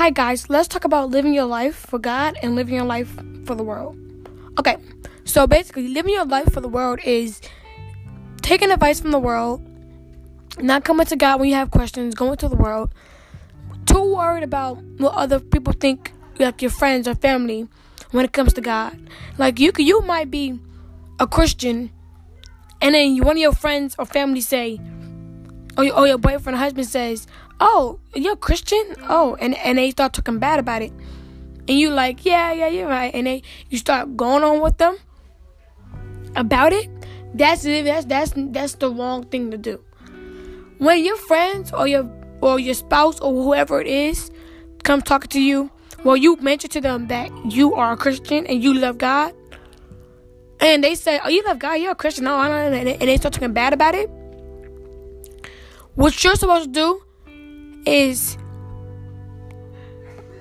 Hi, guys. Let's talk about living your life for God and living your life for the world. Okay, so basically, living your life for the world is taking advice from the world, not coming to God when you have questions, going to the world, too worried about what other people think, like your friends or family, when it comes to God. Like you, you might be a Christian, and then one of your friends or family say, Oh, or your, or oh, your boyfriend or husband says, "Oh, you're a Christian?" Oh, and and they start talking bad about it, and you like, "Yeah, yeah, you're right," and they you start going on with them about it. That's. That's that's that's the wrong thing to do. When your friends or your or your spouse or whoever it is comes talking to you, well, you mention to them that you are a Christian and you love God, and they say, "Oh, you love God? You're a Christian?" No, I don't. And they start talking bad about it. What you're supposed to do is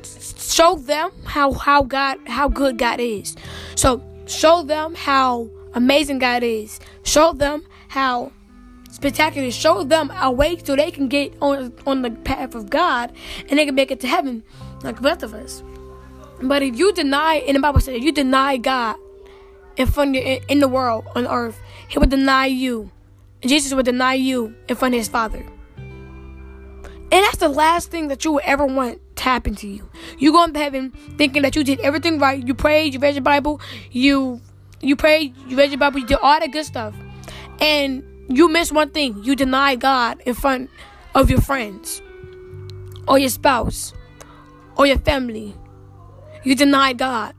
show them how how God how good God is. So show them how amazing God is. Show them how spectacular. Show them a way so they can get on on the path of God and they can make it to heaven like the rest of us. But if you deny, and the Bible says, if you deny God in front of, in, in the world on earth, He will deny you. Jesus would deny you in front of His Father. And that's the last thing that you would ever want to happen to you. You go into heaven thinking that you did everything right. You prayed, you read your Bible, you you prayed, you read your Bible, you did all that good stuff. And you miss one thing. You deny God in front of your friends or your spouse or your family. You deny God.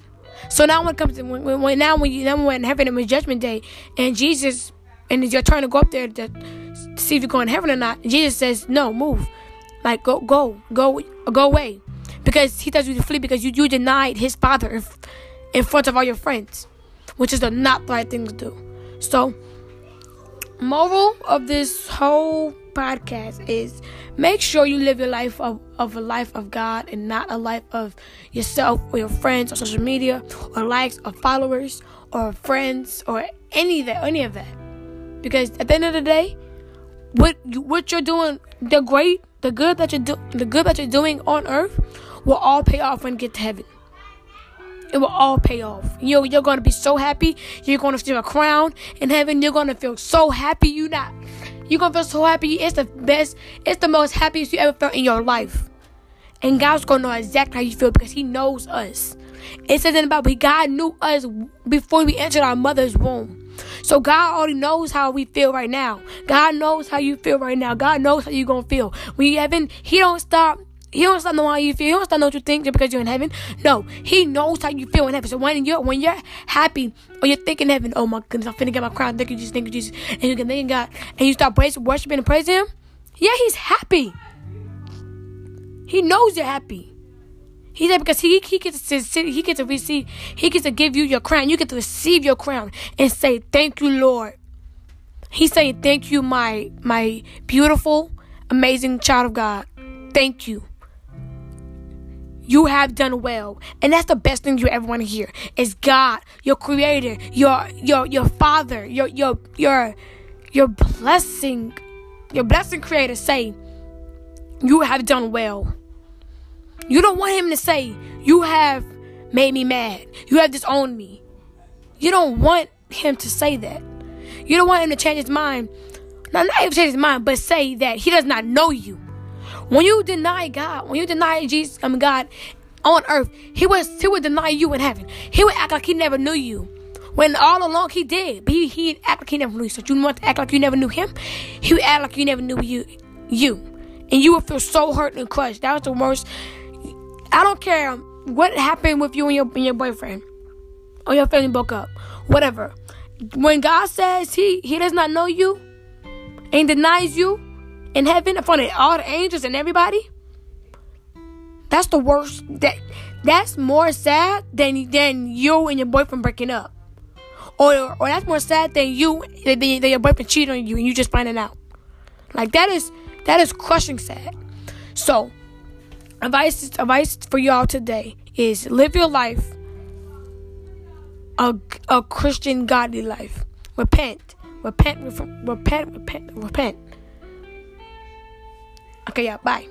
So now when it comes to when, when now when you now when heaven and judgment day and Jesus and you're trying to go up there to, see if you're going to heaven or not, Jesus says, No, move. Like go go go go away. Because he tells you to flee because you, you denied his father in, in front of all your friends. Which is the not the right thing to do. So moral of this whole podcast is make sure you live your life of, of a life of God and not a life of yourself or your friends or social media or likes or followers or friends or any of that any of that. Because at the end of the day, what you, what you're doing, the great, the good that you do, the good that you're doing on earth, will all pay off when you get to heaven. It will all pay off. You're, you're going to be so happy. You're going to feel a crown in heaven. You're going to feel so happy. You not. You're going to feel so happy. It's the best. It's the most happiest you ever felt in your life. And God's going to know exactly how you feel because He knows us. It says in the Bible, God knew us before we entered our mother's womb. So God already knows how we feel right now. God knows how you feel right now. God knows how you're gonna feel. You heaven, He don't stop. He don't stop know how you feel. He don't stop know what you think just because you're in heaven. No, He knows how you feel in heaven. So when you're when you're happy or you're thinking heaven, oh my goodness, I'm finna get my crown. Thank you, Jesus. Thank you, Jesus. And you can thank God, and you start praising, worshiping, and praising Him. Yeah, He's happy. He knows you're happy. He said because he he gets to he gets to receive he gets to give you your crown. You get to receive your crown and say thank you, Lord. He's saying thank you, my my beautiful, amazing child of God. Thank you. You have done well, and that's the best thing you ever want to hear. Is God, your Creator, your your your Father, your your your your blessing, your blessing Creator say, you have done well. You don't want him to say, You have made me mad. You have disowned me. You don't want him to say that. You don't want him to change his mind. Not, not even change his mind, but say that he does not know you. When you deny God, when you deny Jesus, I mean God on earth, he was he would deny you in heaven. He would act like he never knew you. When all along he did, but he, he'd act like he never knew you. So you want to act like you never knew him? He would act like you never knew you you. And you would feel so hurt and crushed. That was the worst I don't care what happened with you and your and your boyfriend or your family broke up, whatever. When God says He He does not know you and denies you in heaven in front of all the angels and everybody, that's the worst. That that's more sad than than you and your boyfriend breaking up, or or that's more sad than you than, than your boyfriend cheating on you and you just finding out. Like that is that is crushing sad. So advice advice for y'all today is live your life a, a Christian godly life. Repent. Repent, repent, repent, repent. Okay, yeah, bye.